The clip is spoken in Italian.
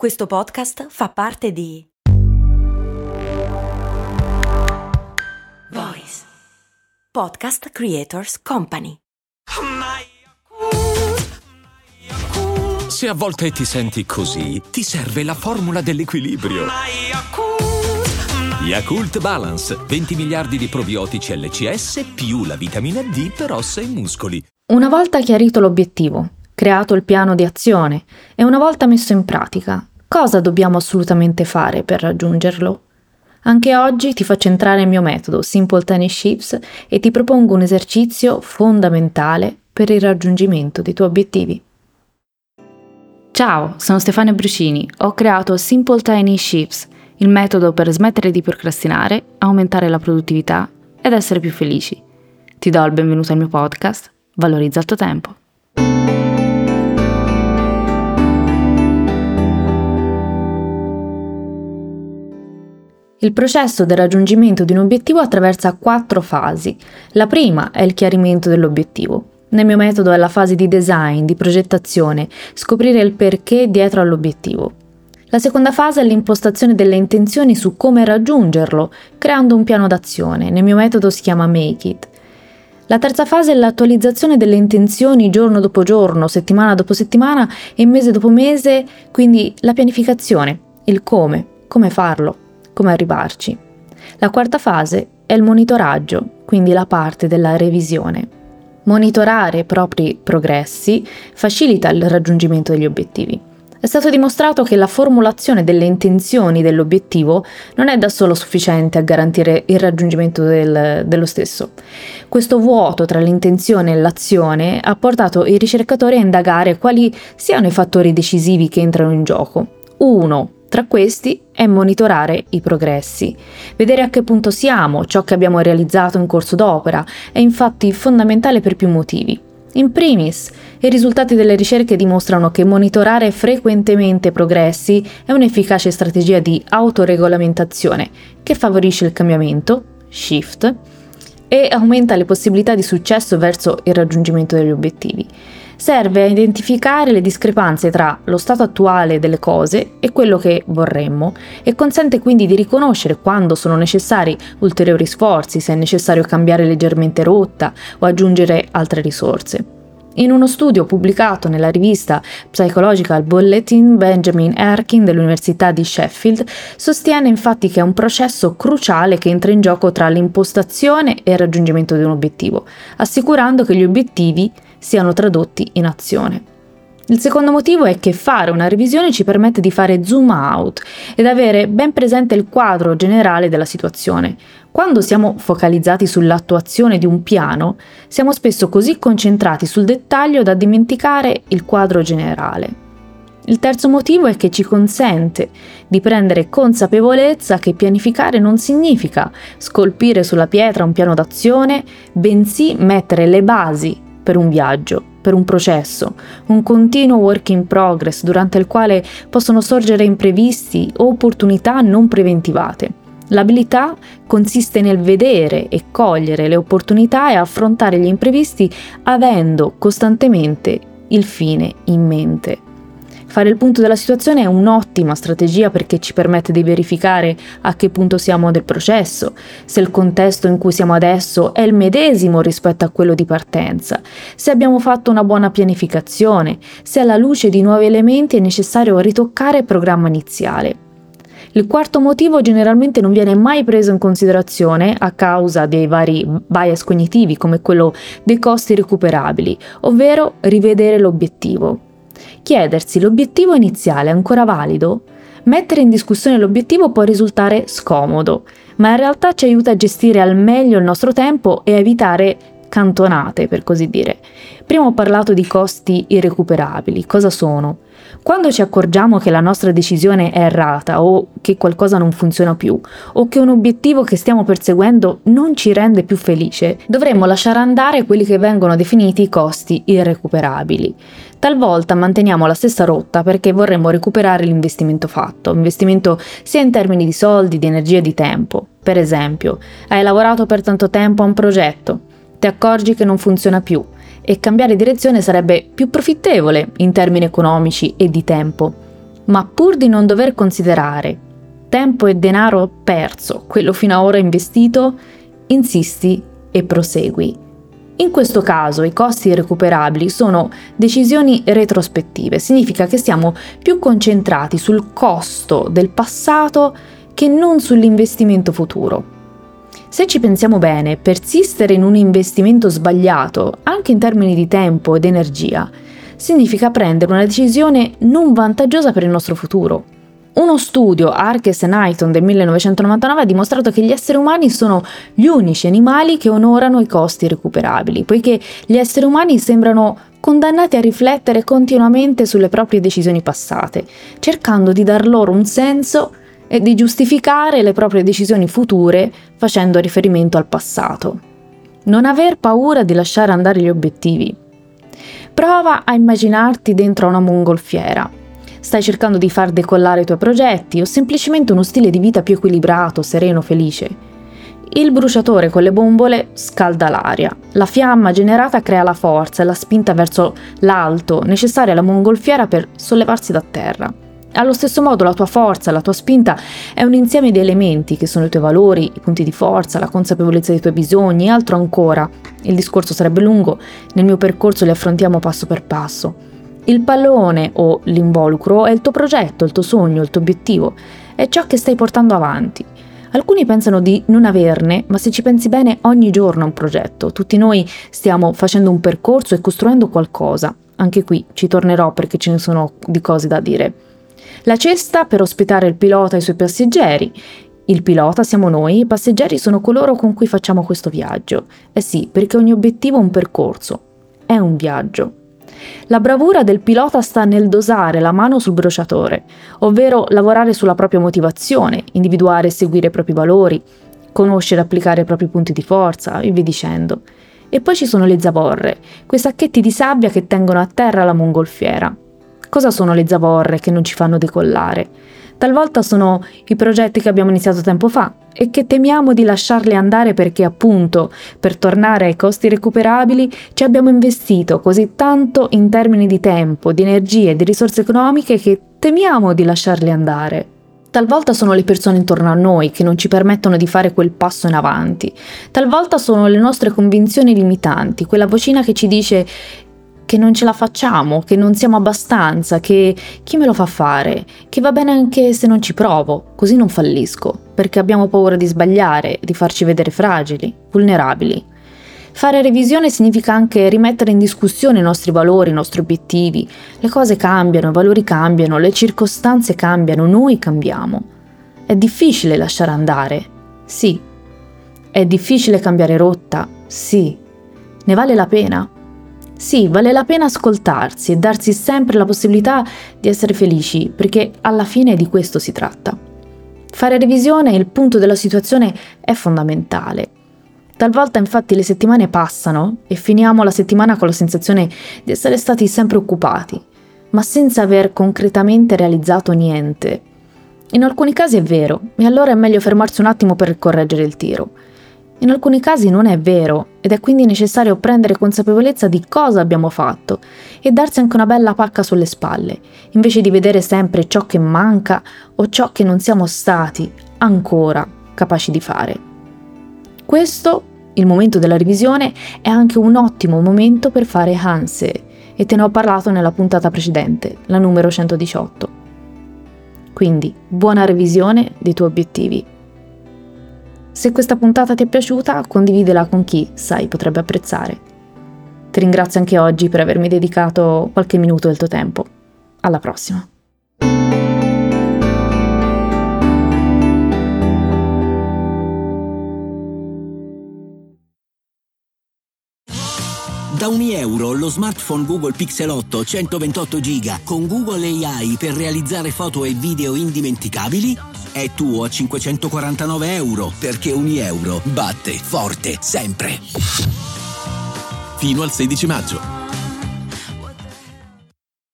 Questo podcast fa parte di Voice Podcast Creators Company. Se a volte ti senti così, ti serve la formula dell'equilibrio. Yakult Balance, 20 miliardi di probiotici LCS più la vitamina D per ossa e muscoli. Una volta chiarito l'obiettivo, creato il piano di azione e una volta messo in pratica, cosa dobbiamo assolutamente fare per raggiungerlo? Anche oggi ti faccio entrare nel mio metodo Simple Tiny Shifts e ti propongo un esercizio fondamentale per il raggiungimento dei tuoi obiettivi. Ciao, sono Stefania Brucini, ho creato Simple Tiny Shifts, il metodo per smettere di procrastinare, aumentare la produttività ed essere più felici. Ti do il benvenuto al mio podcast, Valorizza il tuo tempo. Il processo del raggiungimento di un obiettivo attraversa quattro fasi. La prima è il chiarimento dell'obiettivo. Nel mio metodo è la fase di design, di progettazione, scoprire il perché dietro all'obiettivo. La seconda fase è l'impostazione delle intenzioni su come raggiungerlo, creando un piano d'azione. Nel mio metodo si chiama Make It. La terza fase è l'attualizzazione delle intenzioni giorno dopo giorno, settimana dopo settimana e mese dopo mese, quindi la pianificazione, il come, come farlo come arrivarci. La quarta fase è il monitoraggio, quindi la parte della revisione. Monitorare i propri progressi facilita il raggiungimento degli obiettivi. È stato dimostrato che la formulazione delle intenzioni dell'obiettivo non è da solo sufficiente a garantire il raggiungimento del, dello stesso. Questo vuoto tra l'intenzione e l'azione ha portato i ricercatori a indagare quali siano i fattori decisivi che entrano in gioco. 1. Tra questi è monitorare i progressi. Vedere a che punto siamo, ciò che abbiamo realizzato in corso d'opera, è infatti fondamentale per più motivi. In primis, i risultati delle ricerche dimostrano che monitorare frequentemente progressi è un'efficace strategia di autoregolamentazione che favorisce il cambiamento, shift, e aumenta le possibilità di successo verso il raggiungimento degli obiettivi serve a identificare le discrepanze tra lo stato attuale delle cose e quello che vorremmo e consente quindi di riconoscere quando sono necessari ulteriori sforzi, se è necessario cambiare leggermente rotta o aggiungere altre risorse. In uno studio pubblicato nella rivista Psychological Bulletin, Benjamin Erkin dell'Università di Sheffield sostiene infatti che è un processo cruciale che entra in gioco tra l'impostazione e il raggiungimento di un obiettivo, assicurando che gli obiettivi siano tradotti in azione. Il secondo motivo è che fare una revisione ci permette di fare zoom out ed avere ben presente il quadro generale della situazione. Quando siamo focalizzati sull'attuazione di un piano, siamo spesso così concentrati sul dettaglio da dimenticare il quadro generale. Il terzo motivo è che ci consente di prendere consapevolezza che pianificare non significa scolpire sulla pietra un piano d'azione, bensì mettere le basi per un viaggio, per un processo, un continuo work in progress durante il quale possono sorgere imprevisti o opportunità non preventivate. L'abilità consiste nel vedere e cogliere le opportunità e affrontare gli imprevisti avendo costantemente il fine in mente. Fare il punto della situazione è un'ottima strategia perché ci permette di verificare a che punto siamo del processo, se il contesto in cui siamo adesso è il medesimo rispetto a quello di partenza, se abbiamo fatto una buona pianificazione, se alla luce di nuovi elementi è necessario ritoccare il programma iniziale. Il quarto motivo generalmente non viene mai preso in considerazione a causa dei vari bias cognitivi come quello dei costi recuperabili, ovvero rivedere l'obiettivo. Chiedersi l'obiettivo iniziale è ancora valido? Mettere in discussione l'obiettivo può risultare scomodo, ma in realtà ci aiuta a gestire al meglio il nostro tempo e a evitare cantonate, per così dire. Prima ho parlato di costi irrecuperabili. Cosa sono? Quando ci accorgiamo che la nostra decisione è errata o che qualcosa non funziona più o che un obiettivo che stiamo perseguendo non ci rende più felice, dovremmo lasciare andare quelli che vengono definiti costi irrecuperabili. Talvolta manteniamo la stessa rotta perché vorremmo recuperare l'investimento fatto, investimento sia in termini di soldi, di energia e di tempo. Per esempio, hai lavorato per tanto tempo a un progetto, ti accorgi che non funziona più e cambiare direzione sarebbe più profittevole in termini economici e di tempo. Ma pur di non dover considerare tempo e denaro perso, quello fino ad ora investito, insisti e prosegui. In questo caso i costi recuperabili sono decisioni retrospettive, significa che siamo più concentrati sul costo del passato che non sull'investimento futuro. Se ci pensiamo bene, persistere in un investimento sbagliato, anche in termini di tempo ed energia, significa prendere una decisione non vantaggiosa per il nostro futuro. Uno studio, Arches e Knighton del 1999, ha dimostrato che gli esseri umani sono gli unici animali che onorano i costi recuperabili, poiché gli esseri umani sembrano condannati a riflettere continuamente sulle proprie decisioni passate, cercando di dar loro un senso e di giustificare le proprie decisioni future facendo riferimento al passato. Non aver paura di lasciare andare gli obiettivi. Prova a immaginarti dentro una mongolfiera. Stai cercando di far decollare i tuoi progetti o semplicemente uno stile di vita più equilibrato, sereno, felice. Il bruciatore con le bombole scalda l'aria. La fiamma generata crea la forza e la spinta verso l'alto necessaria alla mongolfiera per sollevarsi da terra. Allo stesso modo la tua forza, la tua spinta è un insieme di elementi che sono i tuoi valori, i punti di forza, la consapevolezza dei tuoi bisogni e altro ancora. Il discorso sarebbe lungo, nel mio percorso li affrontiamo passo per passo. Il pallone o l'involucro è il tuo progetto, il tuo sogno, il tuo obiettivo, è ciò che stai portando avanti. Alcuni pensano di non averne, ma se ci pensi bene ogni giorno è un progetto, tutti noi stiamo facendo un percorso e costruendo qualcosa. Anche qui ci tornerò perché ce ne sono di cose da dire. La cesta per ospitare il pilota e i suoi passeggeri. Il pilota siamo noi, i passeggeri sono coloro con cui facciamo questo viaggio. Eh sì, perché ogni obiettivo è un percorso, è un viaggio. La bravura del pilota sta nel dosare la mano sul bruciatore, ovvero lavorare sulla propria motivazione, individuare e seguire i propri valori, conoscere e applicare i propri punti di forza e via dicendo. E poi ci sono le zavorre, quei sacchetti di sabbia che tengono a terra la mongolfiera. Cosa sono le zavorre che non ci fanno decollare? Talvolta sono i progetti che abbiamo iniziato tempo fa e che temiamo di lasciarli andare perché appunto per tornare ai costi recuperabili ci abbiamo investito così tanto in termini di tempo, di energie, di risorse economiche che temiamo di lasciarli andare. Talvolta sono le persone intorno a noi che non ci permettono di fare quel passo in avanti. Talvolta sono le nostre convinzioni limitanti, quella vocina che ci dice che non ce la facciamo, che non siamo abbastanza, che chi me lo fa fare, che va bene anche se non ci provo, così non fallisco, perché abbiamo paura di sbagliare, di farci vedere fragili, vulnerabili. Fare revisione significa anche rimettere in discussione i nostri valori, i nostri obiettivi. Le cose cambiano, i valori cambiano, le circostanze cambiano, noi cambiamo. È difficile lasciare andare? Sì. È difficile cambiare rotta? Sì. Ne vale la pena? Sì, vale la pena ascoltarsi e darsi sempre la possibilità di essere felici, perché alla fine di questo si tratta. Fare revisione, il punto della situazione è fondamentale. Talvolta infatti le settimane passano e finiamo la settimana con la sensazione di essere stati sempre occupati, ma senza aver concretamente realizzato niente. In alcuni casi è vero, e allora è meglio fermarsi un attimo per correggere il tiro. In alcuni casi non è vero ed è quindi necessario prendere consapevolezza di cosa abbiamo fatto e darsi anche una bella pacca sulle spalle, invece di vedere sempre ciò che manca o ciò che non siamo stati ancora capaci di fare. Questo, il momento della revisione, è anche un ottimo momento per fare Hanse e te ne ho parlato nella puntata precedente, la numero 118. Quindi, buona revisione dei tuoi obiettivi. Se questa puntata ti è piaciuta, condividela con chi sai potrebbe apprezzare. Ti ringrazio anche oggi per avermi dedicato qualche minuto del tuo tempo. Alla prossima. Da ogni euro lo smartphone Google Pixel 8 128 GB con Google AI per realizzare foto e video indimenticabili è tuo a 549 euro perché ogni euro batte forte sempre. Fino al 16 maggio.